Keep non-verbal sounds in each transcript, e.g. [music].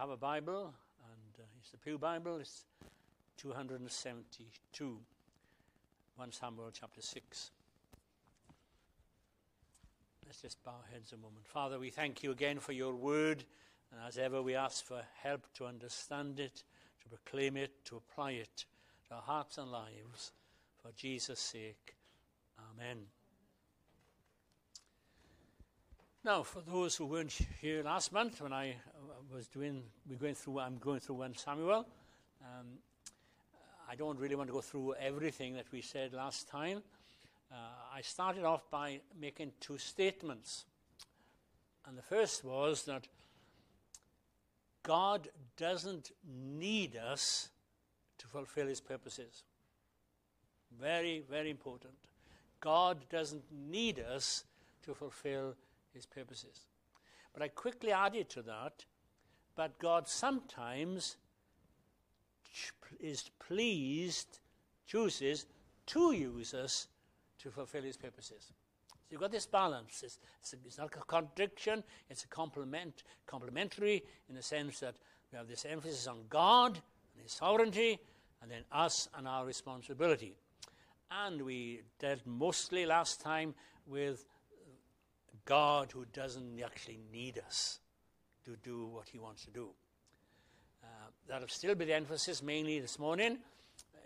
have a Bible, and uh, it's the Pew Bible, it's 272, 1 Samuel chapter 6. Let's just bow our heads a moment. Father, we thank you again for your word, and as ever, we ask for help to understand it, to proclaim it, to apply it to our hearts and lives. For Jesus' sake, Amen. Now, for those who weren't here last month when I uh, was doing, we're going through, I'm going through 1 Samuel. Um, I don't really want to go through everything that we said last time. Uh, I started off by making two statements. And the first was that God doesn't need us to fulfill his purposes. Very, very important. God doesn't need us to fulfill his purposes. But I quickly added to that, but God sometimes is pleased, chooses to use us to fulfill his purposes. So you've got this balance. It's, it's, a, it's not a contradiction, it's a complement, complementary in the sense that we have this emphasis on God and his sovereignty, and then us and our responsibility. And we dealt mostly last time with God who doesn't actually need us to do what he wants to do. Uh, that'll still be the emphasis mainly this morning.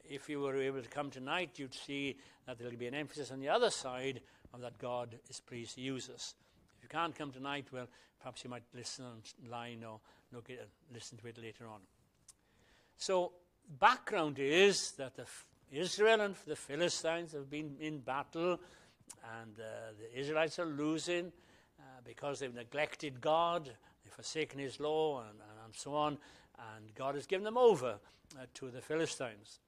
If you were able to come tonight, you'd see that there'll be an emphasis on the other side of that God is pleased to use us. If you can't come tonight, well, perhaps you might listen online or look at, listen to it later on. So, background is that the Israel and the Philistines have been in battle and uh, the Israelites are losing uh, because they've neglected God, they've forsaken His law, and, and, and so on. And God has given them over uh, to the Philistines.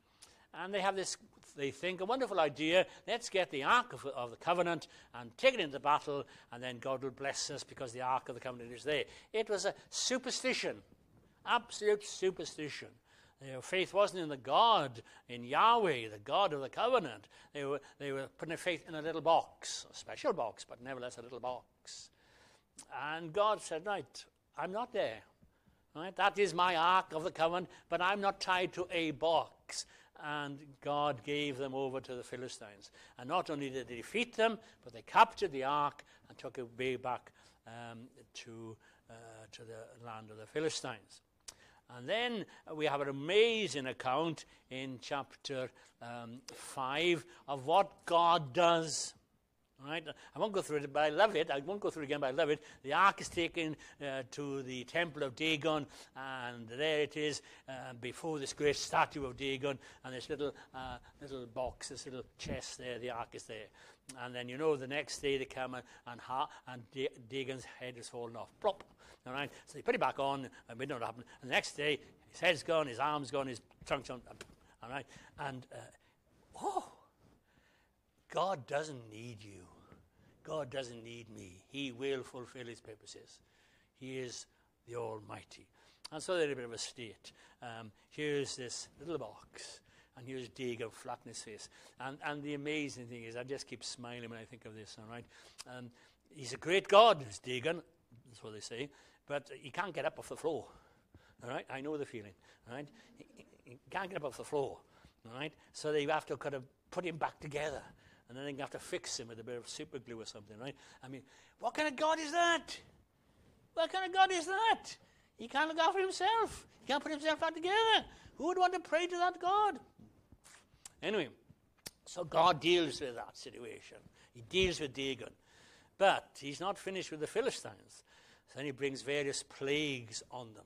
And they have this, they think, a wonderful idea. Let's get the Ark of, of, the Covenant and take it into battle, and then God will bless us because the Ark of the Covenant is there. It was a superstition, absolute superstition. Their faith wasn't in the God, in Yahweh, the God of the covenant. They were, they were putting their faith in a little box, a special box, but nevertheless a little box. And God said, Right, I'm not there. Right? That is my ark of the covenant, but I'm not tied to a box. And God gave them over to the Philistines. And not only did they defeat them, but they captured the ark and took it way back um, to, uh, to the land of the Philistines. And then we have an amazing account in chapter um, 5 of what God does. Right? I won't go through it, but I love it. I won't go through it again, but I love it. The ark is taken uh, to the temple of Dagon, and there it is uh, before this great statue of Dagon, and this little uh, little box, this little chest there. The ark is there, and then you know the next day they come and and, ha- and Dagon's head is fallen off. Plop. All right. So they put it back on, and we know what happened. And the next day, his head's gone, his arm's gone, his trunk's gone. All right. And uh, oh. God doesn't need you. God doesn't need me. He will fulfill his purposes. He is the Almighty. And so they're a bit of a state. Um, here's this little box, and here's Dagon flat in his face. And, and the amazing thing is, I just keep smiling when I think of this, all right? Um, he's a great God, this Dagon, that's what they say, but he can't get up off the floor. All right? I know the feeling. All right? He, can't get up off the floor. All right? So they have to kind of put him back together and then they have to fix him with a bit of super glue or something, right? I mean, what kind of God is that? What kind of God is that? He can't look after himself. He can't put himself back together. Who would want to pray to that God? Anyway, so God deals with that situation. He deals with Dagon. But he's not finished with the Philistines. So then he brings various plagues on them.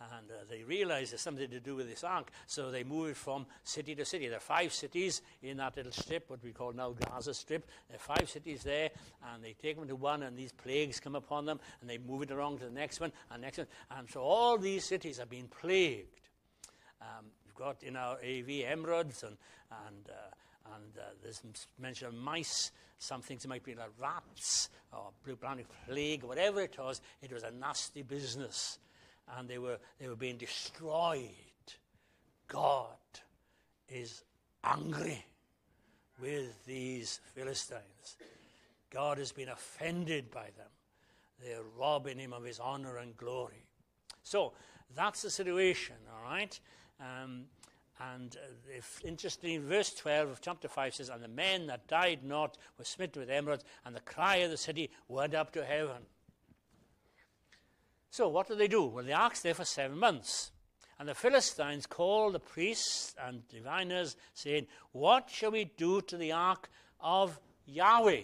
And uh, they realize there's something to do with this ark, so they move from city to city. There are five cities in that little strip, what we call now Gaza Strip. There are five cities there, and they take them to one, and these plagues come upon them, and they move it along to the next one, and next one. And so all these cities have been plagued. Um, we've got in our AV emeralds and, and uh, and uh, there's mention of mice. Some things might be like rats, or plague plague, whatever it was. It was a nasty business and they were, they were being destroyed. God is angry with these Philistines. God has been offended by them. They're robbing him of his honor and glory. So that's the situation, all right? Um, and uh, if, interestingly, verse 12 of chapter 5 says, And the men that died not were smitten with emerods, and the cry of the city went up to heaven. So what do they do? Well, the ark's there for seven months. And the Philistines called the priests and diviners, saying, What shall we do to the ark of Yahweh?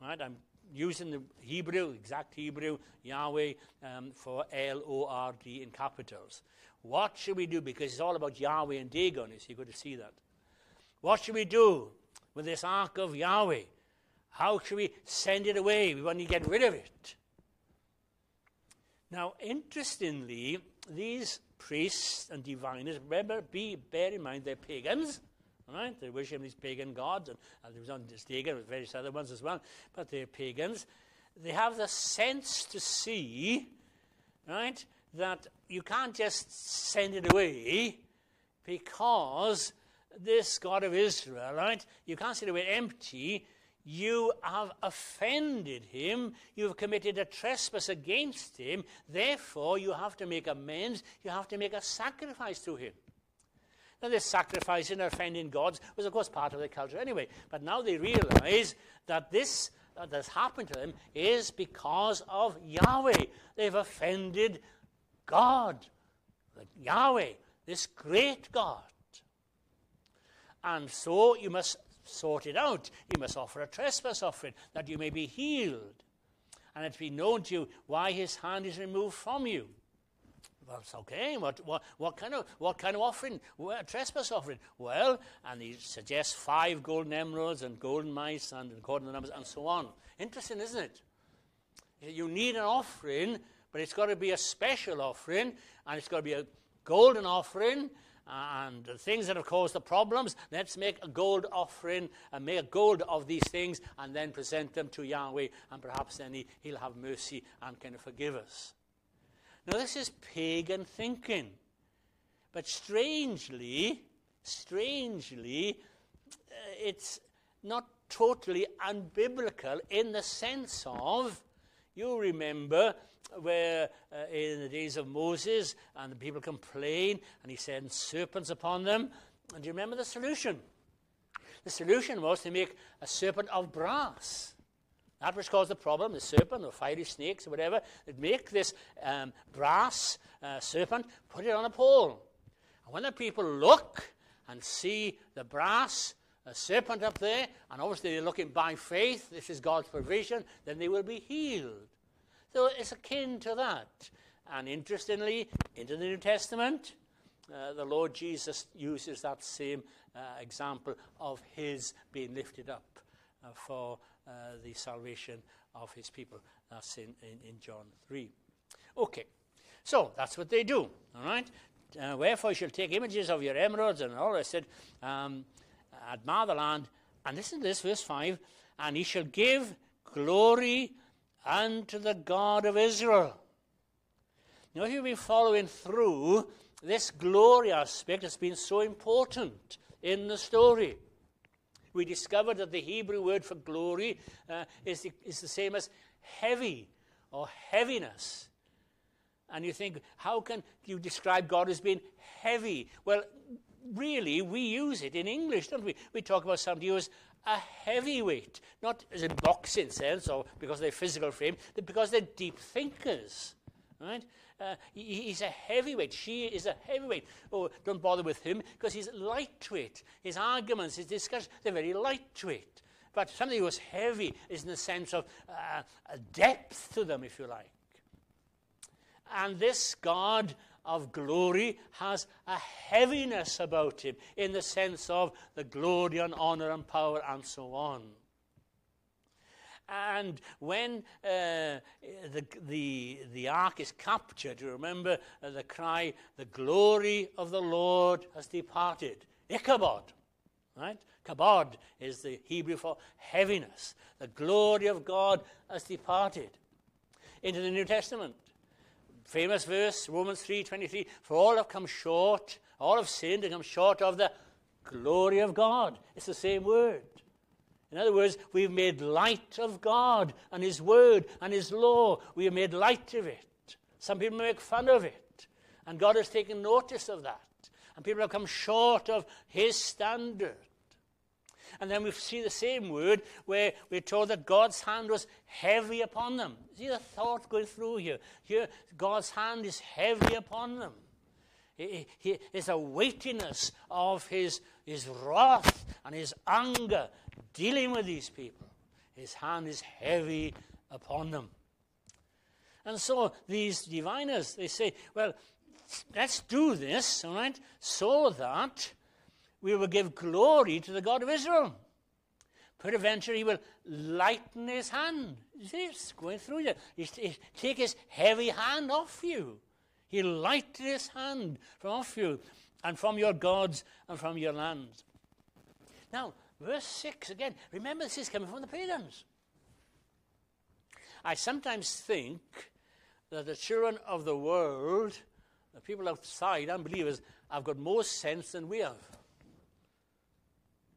Right, I'm using the Hebrew, exact Hebrew, Yahweh, um, for L O R D in capitals. What should we do? Because it's all about Yahweh and Dagon, so you've got to see that. What should we do with this ark of Yahweh? How should we send it away? We want to get rid of it. Now, interestingly, these priests and diviners, remember, be, bear in mind they're pagans. Right? They worship these pagan gods, and, and there was on this Dagon, with various other ones as well, but they're pagans. They have the sense to see, right, that you can't just send it away because this God of Israel, right, you can't send it away empty. You have offended him. You have committed a trespass against him. Therefore, you have to make amends. You have to make a sacrifice to him. Now, this sacrificing and offending gods was, of course, part of their culture anyway. But now they realize that this that has happened to them is because of Yahweh. They've offended God, Yahweh, this great God. And so you must sort it out. You must offer a trespass offering that you may be healed. And it's be known to you why his hand is removed from you. Well, it's okay. What, what, what, kind of, what kind of offering? What, trespass offering? Well, and he suggests five golden emerods and golden mice and according to the numbers and so on. Interesting, isn't it? You need an offering, but it's got to be a special offering, and it's got to be a golden offering, and the things that have caused the problems, let's make a gold offering and make gold of these things and then present them to Yahweh, and perhaps then he, He'll have mercy and can forgive us. Now, this is pagan thinking. But strangely, strangely, uh, it's not totally unbiblical in the sense of, you remember where uh, in the days of Moses and the people complain and he sends serpents upon them. And do you remember the solution? The solution was to make a serpent of brass. That which caused the problem, the serpent or fiery snakes or whatever, they'd make this um, brass uh, serpent, put it on a pole. And when the people look and see the brass uh, serpent up there, and obviously they're looking by faith, this is God's provision, then they will be healed. So it's akin to that. And interestingly, into the New Testament, uh, the Lord Jesus uses that same uh, example of his being lifted up uh, for uh, the salvation of his people. That's in, in, in, John 3. Okay, so that's what they do, all right? Uh, Wherefore you shall take images of your emerods and all I said, um, admire the land. And listen to this, verse 5 And he shall give glory unto the God of Israel. Now, if you've been following through, this glory aspect has been so important in the story we discovered that the Hebrew word for glory uh, is, the, is the same as heavy or heaviness. And you think, how can you describe God as being heavy? Well, really, we use it in English, don't we? We talk about somebody who is a heavyweight, not as a boxing sense or because they're physical frame, but because they're deep thinkers. Right? Uh, he, he's a heavyweight. She is a heavyweight. Oh, don't bother with him because he's lightweight. His arguments, his discussions, they're very lightweight. But something who is heavy is in the sense of uh, a depth to them, if you like. And this God of glory has a heaviness about him in the sense of the glory and honor and power and so on. And when uh, the, the, the ark is captured, you remember uh, the cry, the glory of the Lord has departed. Ichabod, right? Kabod is the Hebrew for heaviness. The glory of God has departed. Into the New Testament. Famous verse, Romans 3.23, For all have come short, all have sinned and come short of the glory of God. It's the same word. In other words, we've made light of God and His Word and His law. We have made light of it. Some people make fun of it. And God has taken notice of that. And people have come short of his standard. And then we see the same word where we're told that God's hand was heavy upon them. See the thought going through here. Here, God's hand is heavy upon them. There's a weightiness of his, his wrath and his anger dealing with these people. His hand is heavy upon them. And so these diviners, they say, well, let's do this, all right, so that we will give glory to the God of Israel. Peradventure, he will lighten his hand. You see, it's going through you. He, take his heavy hand off you. He'll lighten his hand from off you and from your gods and from your lands. Now, verse 6 again. Remember, this is coming from the pagans. I sometimes think that the children of the world, the people outside, unbelievers, have got more sense than we have.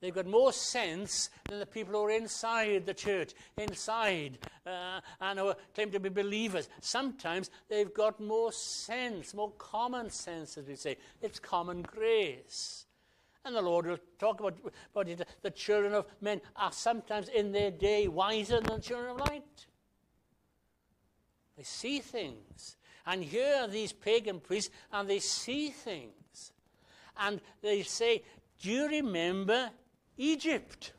They've got more sense than the people who are inside the church, inside, uh, and who claim to be believers. Sometimes they've got more sense, more common sense, as we say. It's common grace. And the Lord will talk about, about it. The children of men are sometimes in their day wiser than the children of light. They see things. And here are these pagan priests, and they see things. And they say, Do you remember Egypt?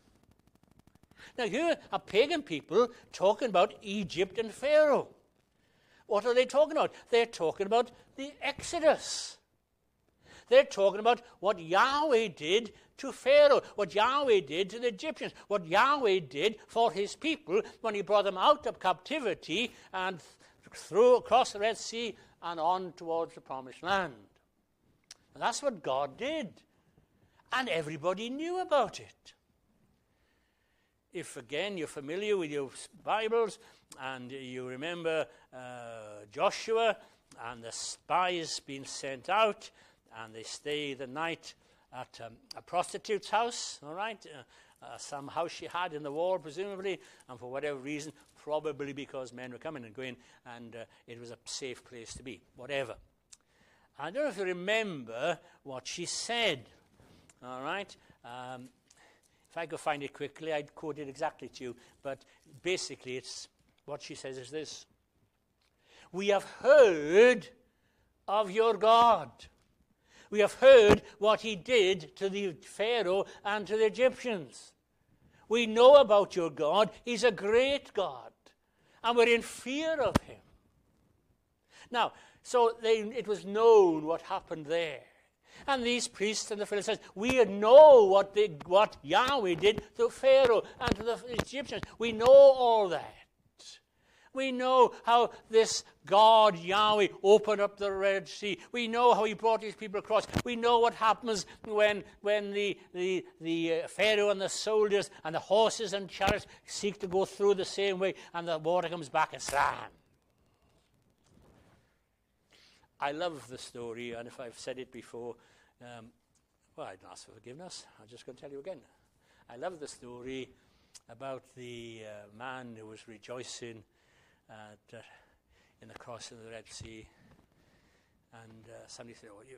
Now, here are pagan people talking about Egypt and Pharaoh. What are they talking about? They're talking about the Exodus. They're talking about what Yahweh did to Pharaoh, what Yahweh did to the Egyptians, what Yahweh did for his people when he brought them out of captivity and through across the Red Sea and on towards the promised land. And that's what God did. And everybody knew about it. If again you're familiar with your Bibles and you remember uh, Joshua and the spies being sent out and they stay the night at um, a prostitute's house, all right? Uh, uh, some house she had in the wall, presumably, and for whatever reason, probably because men were coming and going, and uh, it was a safe place to be, whatever. I don't know if you remember what she said. All right? Um, if I could find it quickly, I'd quote it exactly to you, but basically, it's what she says is this We have heard of your God. We have heard what he did to the Pharaoh and to the Egyptians. We know about your God. He's a great God. And we're in fear of him. Now, so they, it was known what happened there. And these priests and the Philistines, we know what, they, what Yahweh did to Pharaoh and to the Egyptians. We know all that. We know how this God, Yahweh, opened up the Red Sea. We know how he brought these people across. We know what happens when, when the, the, the uh, Pharaoh and the soldiers and the horses and chariots seek to go through the same way and the water comes back and slam. I love the story, and if I've said it before, um, well, I'd ask for forgiveness. I'm just going to tell you again. I love the story about the uh, man who was rejoicing at, uh, in the crossing of the Red Sea. And uh, somebody said, "Oh, you,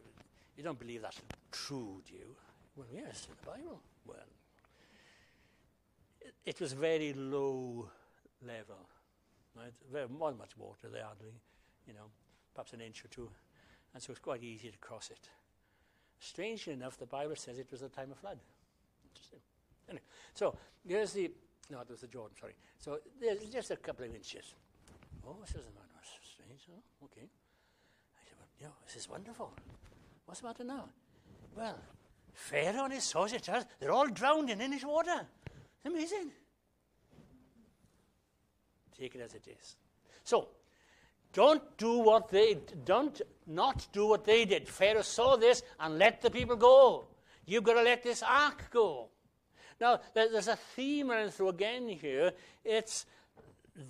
you don't believe that's true, do you?" Well, yes, in the Bible. Well, it, it was very low level, right? wasn't much water there, hardly, you know, perhaps an inch or two, and so it's quite easy to cross it. Strangely enough, the Bible says it was a time of flood. Interesting. Anyway, so here's the no, it was the Jordan. Sorry. So there's just a couple of inches. Oh, says the man, strange. Okay. I said, well, you know, this is wonderful. What's the matter now? Well, Pharaoh and his soldiers, they're all drowning in his water. It's amazing. Take it as it is. So, don't do what they don't not do what they did. Pharaoh saw this and let the people go. You've got to let this ark go. Now, there's a theme running through again here. It's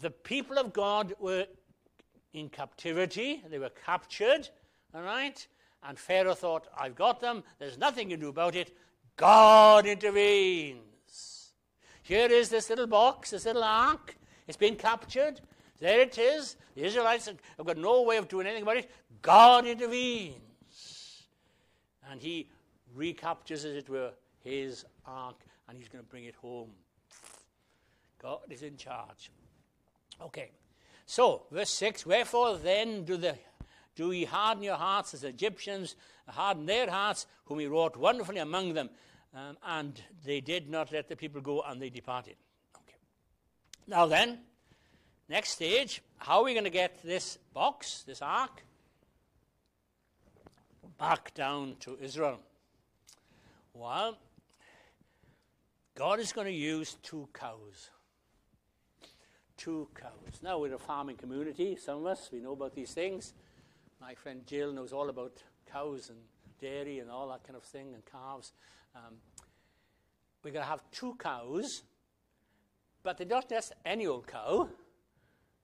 the people of God were in captivity, they were captured, all right? And Pharaoh thought, I've got them, there's nothing you can do about it. God intervenes. Here is this little box, this little ark. It's been captured. There it is. The Israelites have got no way of doing anything about it. God intervenes. And he recaptures, as it were, his ark, and he's going to bring it home. God is in charge. Okay. So, verse 6 Wherefore then do, the, do ye harden your hearts as the Egyptians hardened their hearts, whom he wrought wonderfully among them? Um, and they did not let the people go, and they departed. Okay. Now then, next stage, how are we going to get this box, this ark, back down to Israel? Well, God is going to use two cows. Two cows. Now, we're a farming community, some of us, we know about these things. My friend Jill knows all about cows and dairy and all that kind of thing, and calves. Um, we're going to have two cows, but they're not just any old cow.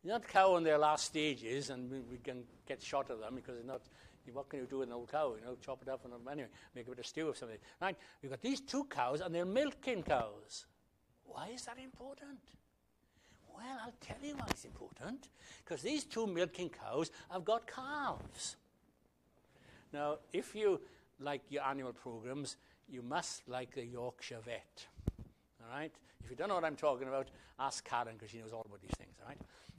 Not cow in their last stages, and we, we can get shot of them because they're not. What can you do with an old cow? You know, chop it up and anyway, make a bit of stew or something. Right? We've got these two cows, and they're milking cows. Why is that important? Well, I'll tell you why it's important. Because these two milking cows have got calves. Now, if you like your annual programs, you must like the Yorkshire vet. All right? If you don't know what I'm talking about, ask Karen because she knows all about these things. All right?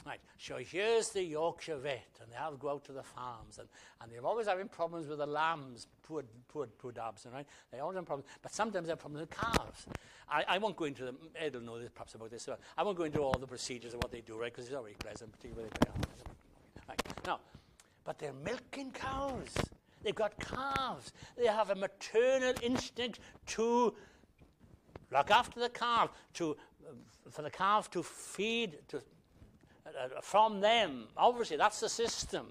Right. So here's the Yorkshire vet, and they have to go out to the farms, and, and they're always having problems with the lambs, poor, poor, poor all right? They always have problems, but sometimes they have problems with calves. I, I won't go into them. Ed will know this, perhaps about this. I won't go into all the procedures of what they do, right? Because it's already present, particularly. Right. Now, but they're milking cows. They've got calves. They have a maternal instinct to look after the calf, to, for the calf to feed to, uh, Uh, uh, from them. Obviously, that's the system.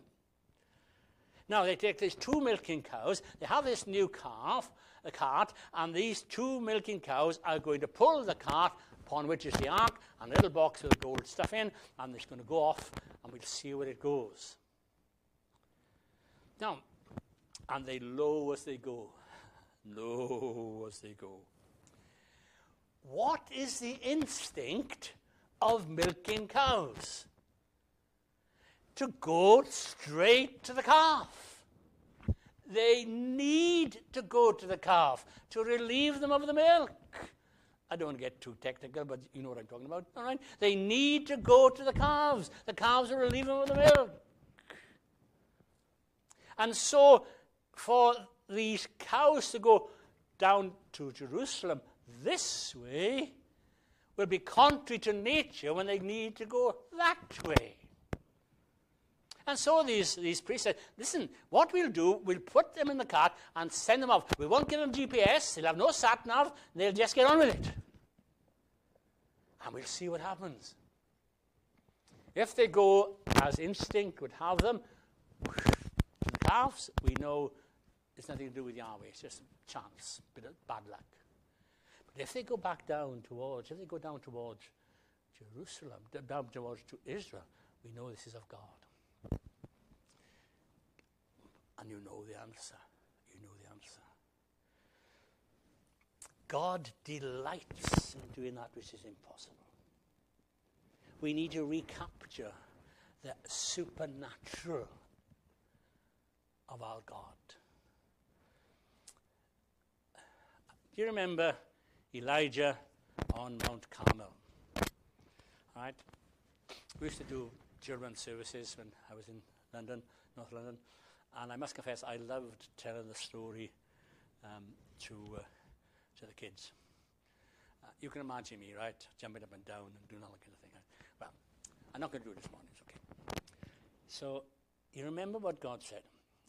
Now, they take these two milking cows, they have this new calf, a cart, and these two milking cows are going to pull the cart upon which is the ark, and a little box with gold stuff in, and it's going to go off, and we'll see where it goes. Now, and they low as they go. Low as they go. What is the instinct of milking cows? To go straight to the calf. They need to go to the calf to relieve them of the milk. I don't want to get too technical, but you know what I'm talking about, all right? They need to go to the calves. The calves are relieving them of the milk. And so for these cows to go down to Jerusalem this way will be contrary to nature when they need to go that way. And so these, these priests said, listen, what we'll do, we'll put them in the cart and send them off. We won't give them GPS, they'll have no sat nav, they'll just get on with it. And we'll see what happens. If they go as instinct would have them, the calves, we know it's nothing to do with Yahweh. It's just chance, bit of bad luck. If they go back down towards, if they go down towards Jerusalem, down towards to Israel, we know this is of God. And you know the answer. You know the answer. God delights in doing that which is impossible. We need to recapture the supernatural of our God. Do you remember Elijah on Mount Carmel. Right. We used to do children services when I was in London, North London, and I must confess I loved telling the story um, to uh, to the kids. Uh, you can imagine me, right, jumping up and down and doing all that kind of thing. Right? Well, I'm not going to do it this morning. It's okay. So you remember what God said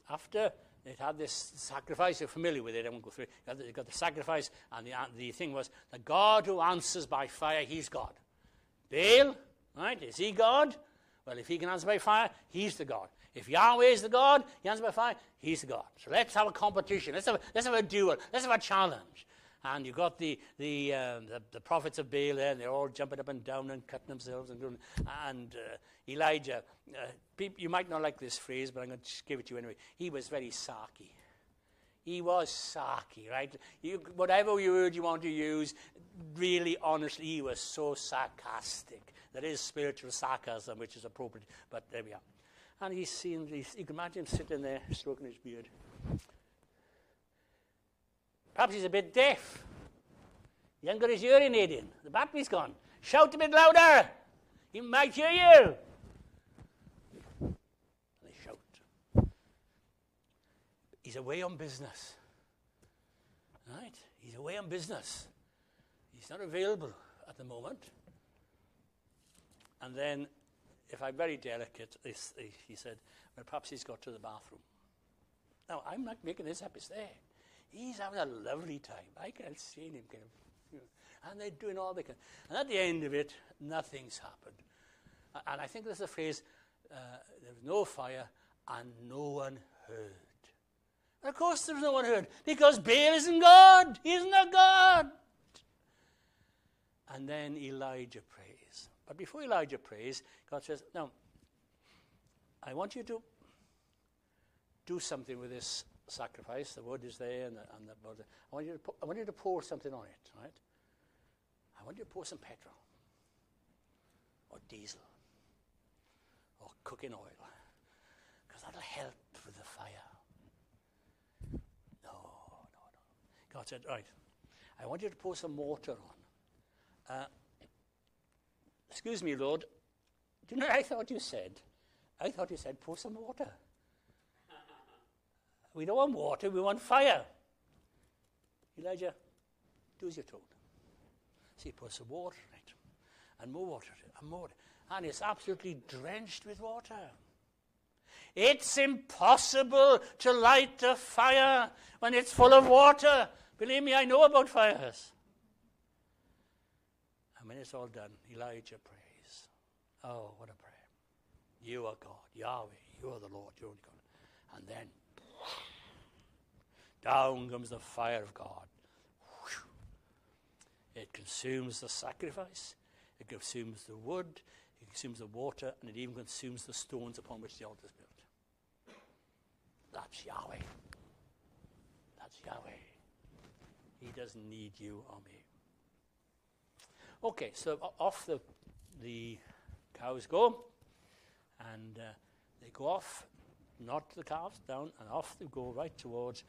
after it had this sacrifice. You're familiar with it. I won't go through it. You got the, sacrifice, and the, the thing was the God who answers by fire, he's God. Baal, right? Is he God? Well, if he can answer by fire, he's the God. If Yahweh is the God, he answers by fire, he's the God. So let's have a competition. Let's have a, let's have a duel. Let's have a challenge. And you've got the, the, uh, the, the, prophets of Baal there, and they're all jumping up and down and cutting themselves. And, doing, and uh, Elijah, uh, you might not like this phrase, but I'm going to give it to you anyway. He was very sarky. He was sarky, right? You, whatever word you want to use, really, honestly, he was so sarcastic. there is spiritual sarcasm, which is appropriate, but there we are. And he's seen these, you can imagine him sitting there stroking his beard. Perhaps he's a bit deaf. Hearing aid in. The battery's gone. Shout a bit louder. He might hear you. They shout. He's away on business. Right? He's away on business. He's not available at the moment. And then, if I'm very delicate, he said, well, perhaps he's got to the bathroom. Now, I'm not making this up, it's there. He's having a lovely time. I can't see him kind of, you know, and they're doing all they can. And at the end of it, nothing's happened. And I think there's a phrase, uh, there was no fire and no one heard. Of course there's no one heard, because Baal isn't God. He isn't a God. And then Elijah prays. But before Elijah prays, God says, Now, I want you to do something with this sacrifice. The wood is there and the, and the. I want, you to put, I want you to pour something on it, right? I want you to pour some petrol or diesel or cooking oil because that'll help with the fire. No, no, no. God said, Right, I want you to pour some water on. Uh, excuse me, Lord. Do you know what I thought you said? I thought you said pour some water. We don't want water, we want fire. Elijah, do as you're told. So he puts some water in it, and more water, and more. And it's absolutely drenched with water. It's impossible to light a fire when it's full of water. Believe me, I know about fires. And when it's all done, Elijah prays. Oh, what a prayer. You are God, Yahweh, you are the Lord, you're only God. And then down comes the fire of God. It consumes the sacrifice, it consumes the wood, it consumes the water, and it even consumes the stones upon which the altar is built. That's Yahweh. That's Yahweh. He doesn't need you or me. Okay, so off the, the cows go, and uh, they go off, not the calves, down, and off they go right towards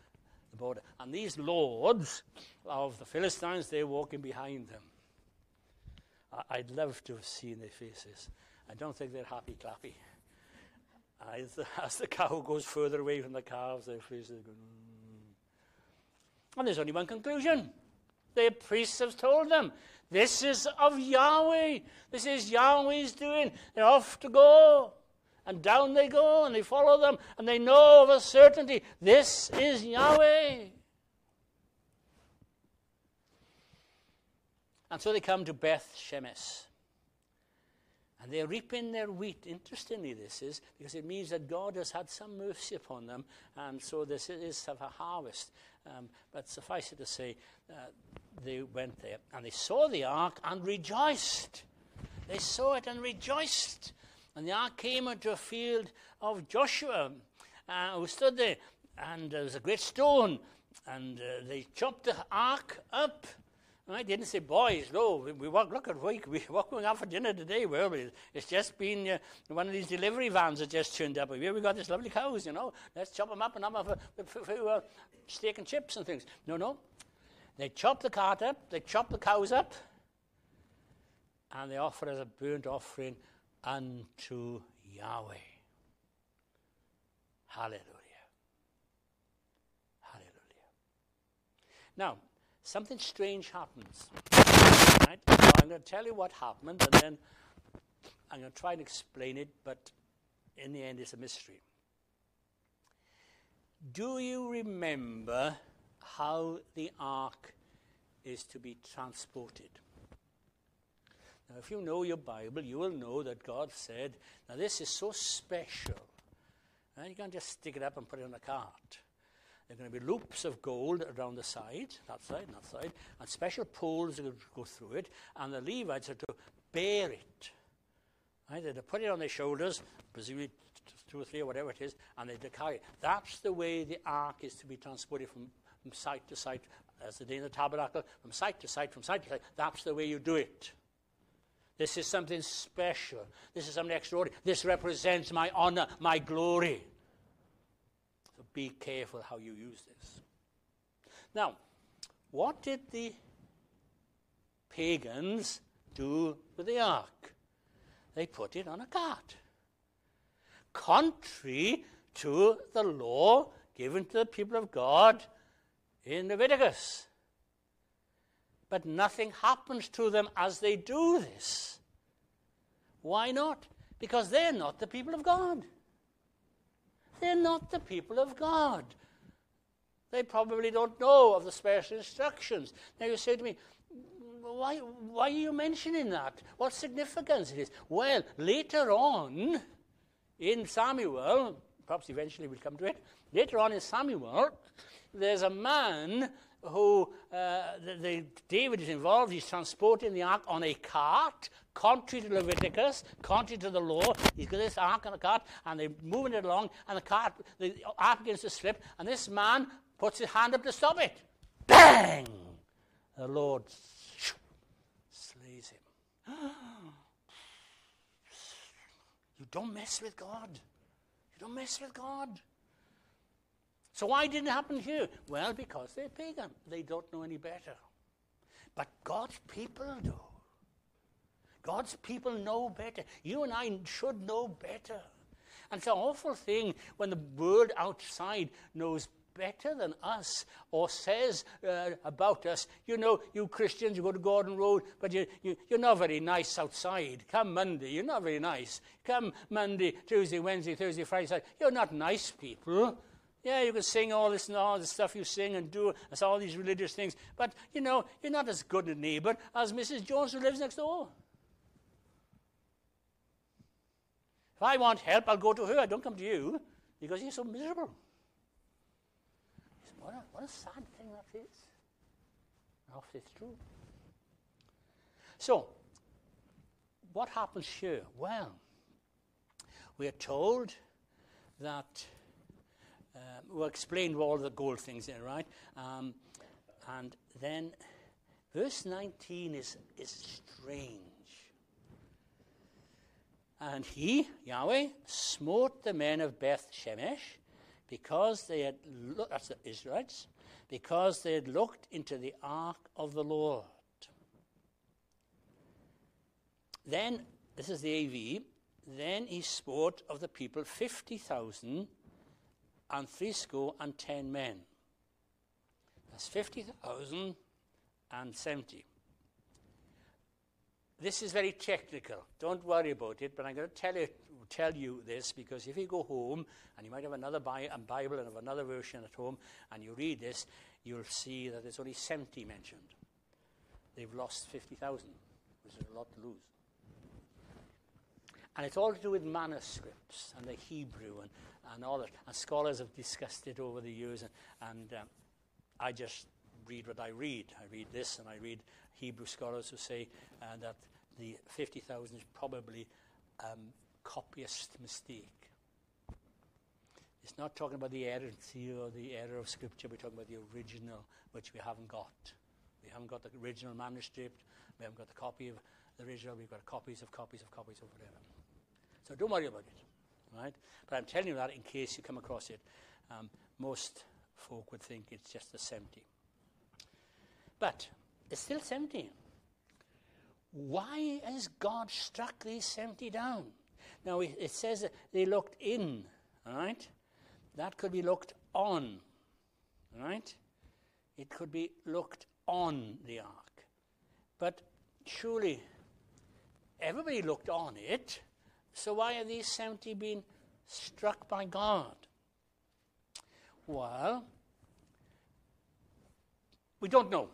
the border. And these lords of the Philistines, they're walking behind them. I'd love to have seen their faces. I don't think they're happy clappy. As the, as the cow goes further away from the calves, their faces go. Mm. And there's only one conclusion. The priests have told them, this is of Yahweh. This is Yahweh's doing. They're off to go. And down they go, and they follow them, and they know of a certainty this is Yahweh. And so they come to Beth Shemesh. And they're reaping their wheat. Interestingly, this is because it means that God has had some mercy upon them, and so this is of a harvest. Um, but suffice it to say, uh, they went there and they saw the ark and rejoiced. They saw it and rejoiced. And the ark came into a field of Joshua, uh, who stood there, and there was a great stone, and uh, they chopped the ark up. And I didn't say, boys, no, we, we walk, look at we, we, what going out for dinner today? Well, it's just been uh, one of these delivery vans that just turned up. Here we got these lovely cows, you know. Let's chop them up and have a uh, steak and chips and things. No, no. They chop the cart up, they chop the cows up, and they offer as a burnt offering unto Yahweh. Hallelujah. Hallelujah. Now, something strange happens. Right? So I'm going to tell you what happened, and then I'm going to try and explain it, but in the end, it's a mystery. Do you remember how the ark is to be transported? Now, if you know your Bible, you will know that God said, now this is so special. And you can't just stick it up and put it on a cart. There are going to be loops of gold around the side, that side, and that side, and special poles are going to go through it, and the Levites are to bear it. Right? They're to put it on their shoulders, presumably two or three or whatever it is, and they're to carry it. That's the way the ark is to be transported from, from site to site, as the day in the tabernacle, from site to site, from site to site. That's the way you do it. This is something special. This is something extraordinary. This represents my honor, my glory. So be careful how you use this. Now, what did the pagans do with the ark? They put it on a cart. Contrary to the law given to the people of God in Leviticus. But nothing happens to them as they do this. Why not? Because they're not the people of God. They're not the people of God. They probably don't know of the special instructions. Now you say to me, why, why are you mentioning that? What significance it is? Well, later on in Samuel, perhaps eventually we'll come to it, later on in Samuel, there's a man who uh, the, the, David is involved. He's transporting the ark on a cart, contrary to Leviticus, contrary to the law. He's got this ark on a cart, and they're moving it along, and the cart, the ark begins to slip, and this man puts his hand up to stop it. Bang! The Lord slays him. [gasps] you don't mess with God. You don't mess with God. So why didn't it happen here? Well, because they're pagan. They don't know any better. But God's people do. God's people know better. You and I should know better. And it's an awful thing when the world outside knows better than us or says uh, about us, you know, you Christians, you go to Gordon Road, but you, you, you're not very nice outside. Come Monday, you're not very nice. Come Monday, Tuesday, Wednesday, Thursday, Friday, you're not nice people. Yeah, you can sing all this and all the stuff you sing and do, it's all these religious things. But, you know, you're not as good a neighbor as Mrs. Jones who lives next door. If I want help, I'll go to her. I don't come to you because you're so miserable. What a, what a sad thing that is. Often it's true. So, what happens here? Well, we are told that um, we explained all the gold things there, right? Um, and then verse 19 is, is strange. And he, Yahweh, smote the men of Beth Shemesh because they had looked, that's the Israelites, because they had looked into the ark of the Lord. Then, this is the AV, then he spoke of the people 50,000 and three threescore and ten men. That's 50,070. This is very technical. Don't worry about it, but I'm going to tell you, tell you this because if you go home and you might have another Bi- Bible and have another version at home and you read this, you'll see that there's only 70 mentioned. They've lost 50,000, which is a lot to lose. And it's all to do with manuscripts and the Hebrew and, and all that. And scholars have discussed it over the years, and, and um, I just read what I read. I read this, and I read Hebrew scholars who say uh, that the 50,000 is probably um, copyist mistake. It's not talking about the errancy or the error of Scripture. We're talking about the original, which we haven't got. We haven't got the original manuscript. We haven't got the copy of the original. We've got copies of copies of copies of whatever. So don't worry about it right? But I'm telling you that in case you come across it. Um, most folk would think it's just a 70. But it's still 70. Why has God struck these 70 down? Now, it says they looked in, all right? That could be looked on, all right? It could be looked on the ark. But surely everybody looked on it. So why are these 70 being struck by God? Well, we don't know.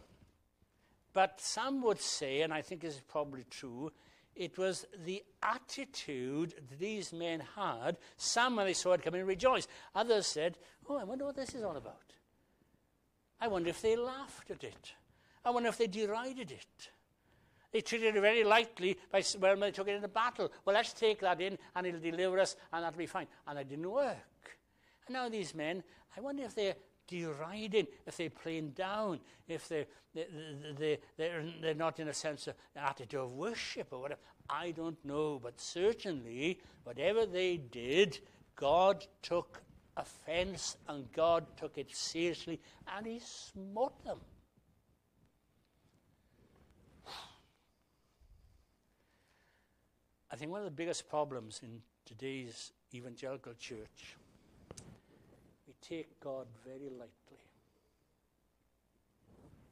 But some would say, and I think this is probably true, it was the attitude that these men had. Some, when they saw it coming, rejoiced. Others said, Oh, I wonder what this is all about. I wonder if they laughed at it. I wonder if they derided it. They treated it very lightly by, well, they took it into battle. Well, let's take that in and it'll deliver us and that'll be fine. And it didn't work. And now these men, I wonder if they're deriding, if they're playing down, if they're, they, they, they're, they're not in a sense of attitude of worship or whatever. I don't know, but certainly, whatever they did, God took offense and God took it seriously and He smote them. I think one of the biggest problems in today's evangelical church, we take God very lightly.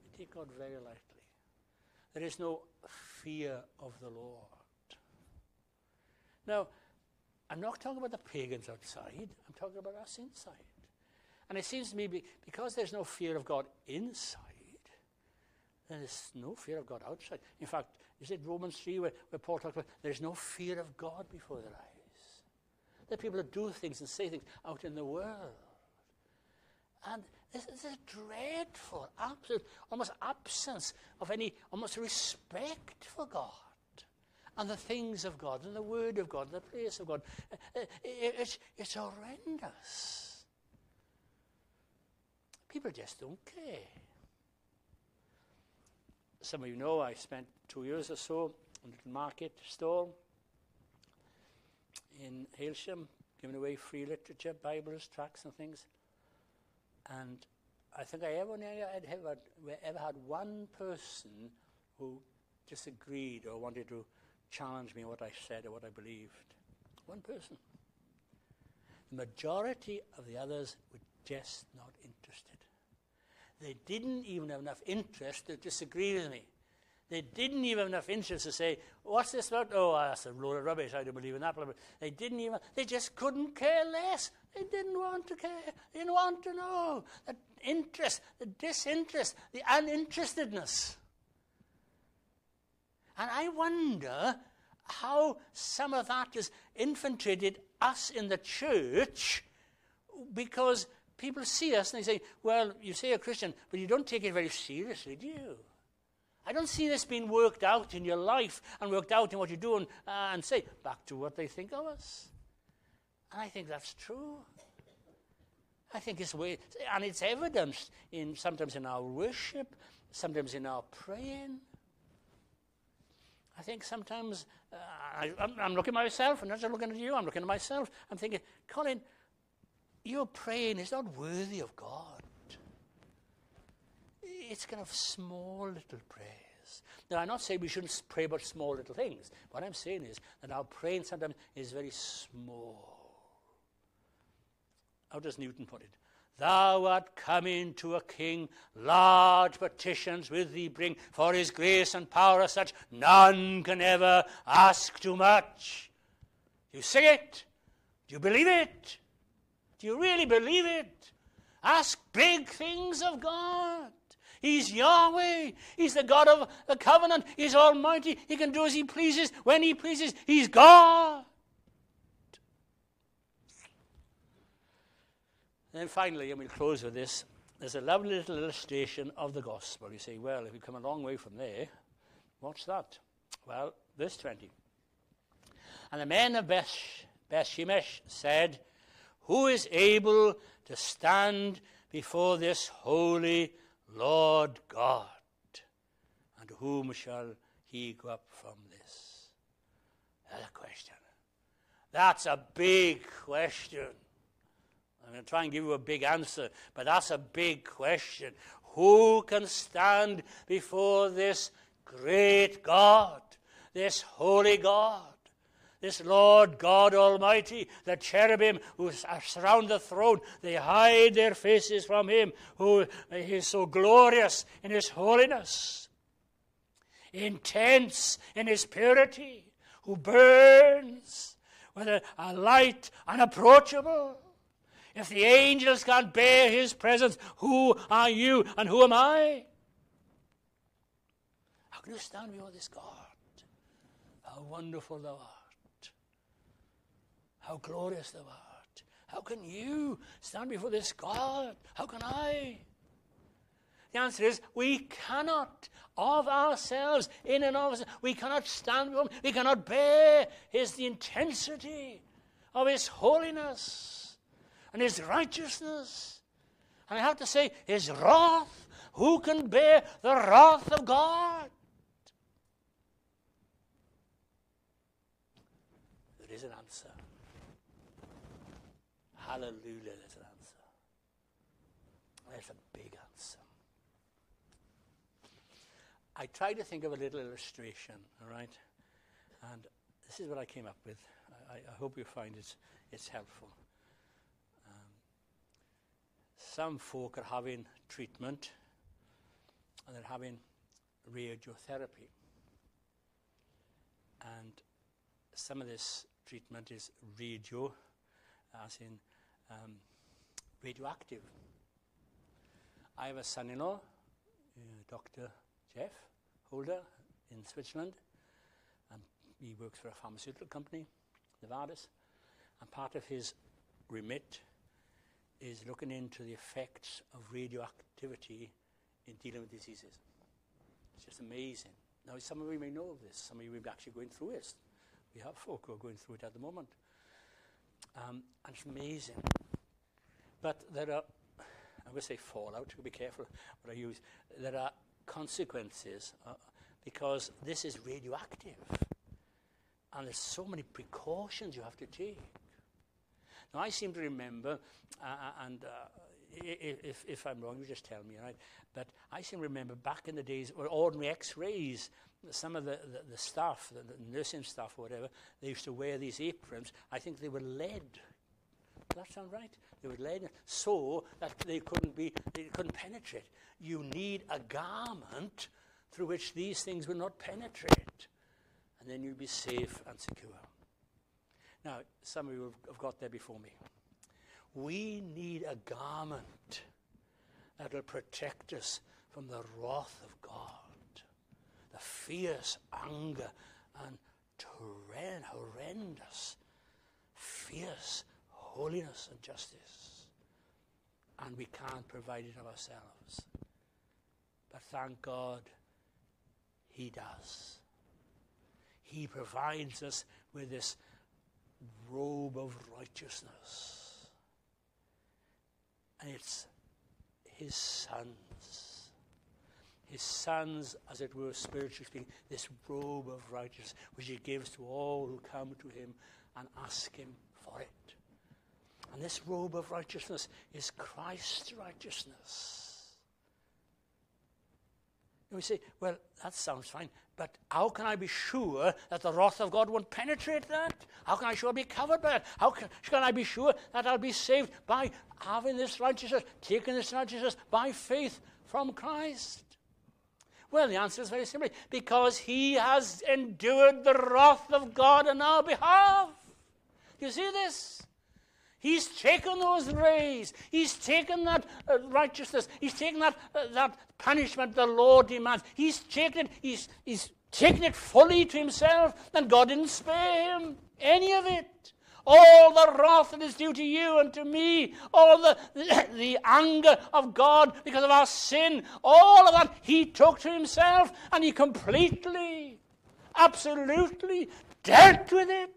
We take God very lightly. There is no fear of the Lord. Now, I'm not talking about the pagans outside, I'm talking about us inside. And it seems to me because there's no fear of God inside, there's no fear of God outside. In fact, is it Romans 3 where, where Paul talks about there's no fear of God before their eyes? There are people that do things and say things out in the world. And this is a dreadful, absolute, almost absence of any almost respect for God and the things of God and the Word of God and the place of God. Uh, uh, it's, it's horrendous. People just don't care. Some of you know I spent two years or so in a little market stall in Hailsham, giving away free literature, Bibles, tracts, and things. And I think I ever, I'd ever, ever had one person who disagreed or wanted to challenge me what I said or what I believed. One person. The majority of the others were just not interested. They didn't even have enough interest to disagree with me. They didn't even have enough interest to say, What's this about? Oh, that's a load of rubbish. I don't believe in that. They didn't even, they just couldn't care less. They didn't want to care. They didn't want to know. The interest, the disinterest, the uninterestedness. And I wonder how some of that has infiltrated us in the church because people see us and they say, Well, you say you're Christian, but you don't take it very seriously, do you? I don't see this being worked out in your life and worked out in what you're doing uh, and say, back to what they think of us. And I think that's true. I think it's way, and it's evidenced in sometimes in our worship, sometimes in our praying. I think sometimes uh, I, am looking at myself, and not just looking at you, I'm looking at myself. I'm thinking, Colin, your praying is not worthy of God. It's kind of small little prayers. Now, I'm not saying we shouldn't pray about small little things. What I'm saying is that our praying sometimes is very small. How does Newton put it? Thou art coming to a king, large petitions with thee bring, for his grace and power are such, none can ever ask too much. Do you sing it? Do you believe it? Do you really believe it? Ask big things of God. He's Yahweh. He's the God of the covenant. He's almighty. He can do as he pleases when he pleases. He's God. And then finally, and we'll close with this, there's a lovely little illustration of the gospel. You say, well, if we come a long way from there, what's that? Well, verse 20. And the men of Beth, Bethshemesh said, Who is able to stand before this holy Lord God? And whom shall he go up from this? That's a question. That's a big question. I'm going to try and give you a big answer, but that's a big question. Who can stand before this great God, this holy God? This Lord God Almighty, the cherubim who surround the throne, they hide their faces from him who is so glorious in his holiness, intense in his purity, who burns with a, a light unapproachable. If the angels can't bear his presence, who are you and who am I? How can you stand before this God? How wonderful thou art. How glorious thou art. How can you stand before this God? How can I? The answer is we cannot of ourselves, in and of ourselves. We cannot stand before him. We cannot bear his the intensity of his holiness and his righteousness And I have to say, his wrath, who can bear the wrath of God? There is an answer. Hallelujah, there's an answer. There's a big answer. I tried to think of a little illustration, all right? And this is what I came up with. I, I hope you find it's, it's helpful. Um, some folk are having treatment and they're having radiotherapy. And some of this treatment is radio, as in um, radioactive. I have a son in law, uh, Dr. Jeff Holder in Switzerland, and he works for a pharmaceutical company, Novartis, and part of his remit is looking into the effects of radioactivity in dealing with diseases. It's just amazing. Now, some of you may know of this, some of you may be actually going through it. We have folk who are going through it at the moment. Um, and it's amazing. But there are, I would say fallout, be careful what I use. There are consequences uh, because this is radioactive. And there's so many precautions you have to take. Now, I seem to remember, uh, uh and uh, if, if I'm wrong, you just tell me, right? But I to remember back in the days, where ordinary x-rays, some of the, the, the staff, the, the, nursing staff or whatever, they used to wear these aprons. I think they were lead. Does that sound right? They were lead so that they couldn't be, they couldn't penetrate. You need a garment through which these things will not penetrate. And then you'll be safe and secure. Now, some of you have got there before me. We need a garment that will protect us from the wrath of God, the fierce anger and horrendous, fierce holiness and justice. And we can't provide it ourselves. But thank God, He does. He provides us with this robe of righteousness and it's his sons. His sons, as it were, spiritually speaking, this robe of righteousness which he gives to all who come to him and ask him for it. And this robe of righteousness is Christ's righteousness. And we say, well, that sounds fine, but how can I be sure that the wrath of God won't penetrate that? How can I sure be covered by it? How can, can I be sure that I'll be saved by having this righteousness, taking this righteousness by faith from Christ? Well, the answer is very simply because he has endured the wrath of God on our behalf. You see this? He's taken those rays. He's taken that uh, righteousness. He's taken that, uh, that punishment the Lord demands. He's taken it. He's, he's taken it fully to himself, and God didn't spare him any of it. All the wrath that is due to you and to me, all the, [coughs] the anger of God because of our sin, all of that he took to himself, and he completely, absolutely dealt with it.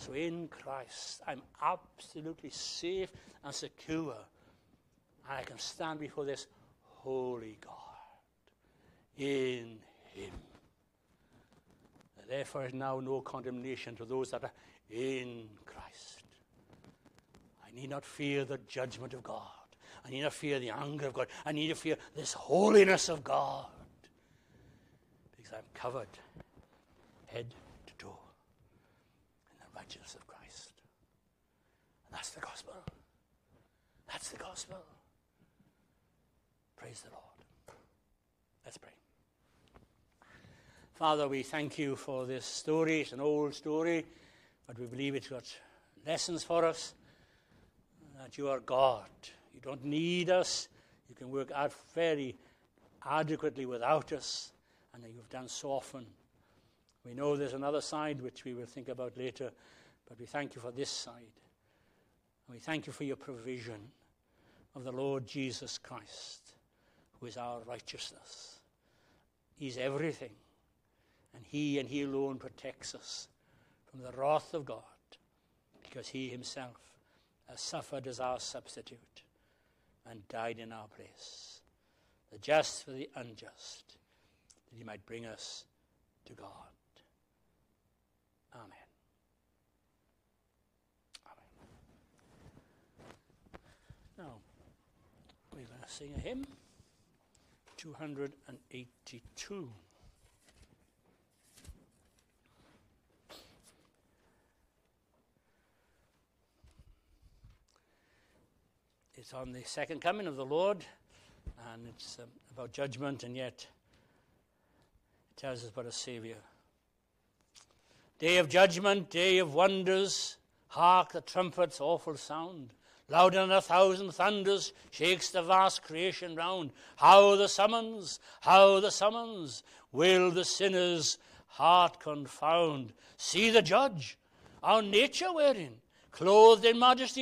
So in Christ, I'm absolutely safe and secure. And I can stand before this holy God in Him. Therefore, is now no condemnation to those that are in Christ. I need not fear the judgment of God. I need not fear the anger of God. I need to fear this holiness of God. Because I'm covered head righteousness of Christ. And that's the gospel. That's the gospel. Praise the Lord. Let's pray. Father, we thank you for this story. It's an old story, but we believe it's got lessons for us. That you are God. You don't need us. You can work out very adequately without us, and that you've done so often. We know there's another side which we will think about later, but we thank you for this side. And we thank you for your provision of the Lord Jesus Christ, who is our righteousness. He's everything. And He and He alone protects us from the wrath of God. because he himself has suffered as our substitute and died in our place, the just for the unjust, that he might bring us to God. Amen. Now, we're going to sing a hymn, 282. It's on the second coming of the Lord, and it's um, about judgment, and yet it tells us about a Savior. Day of judgment, day of wonders, hark the trumpet's awful sound. Louder than a thousand thunders shakes the vast creation round. How the summons, how the summons will the sinner's heart confound. See the judge, our nature wherein, clothed in majesty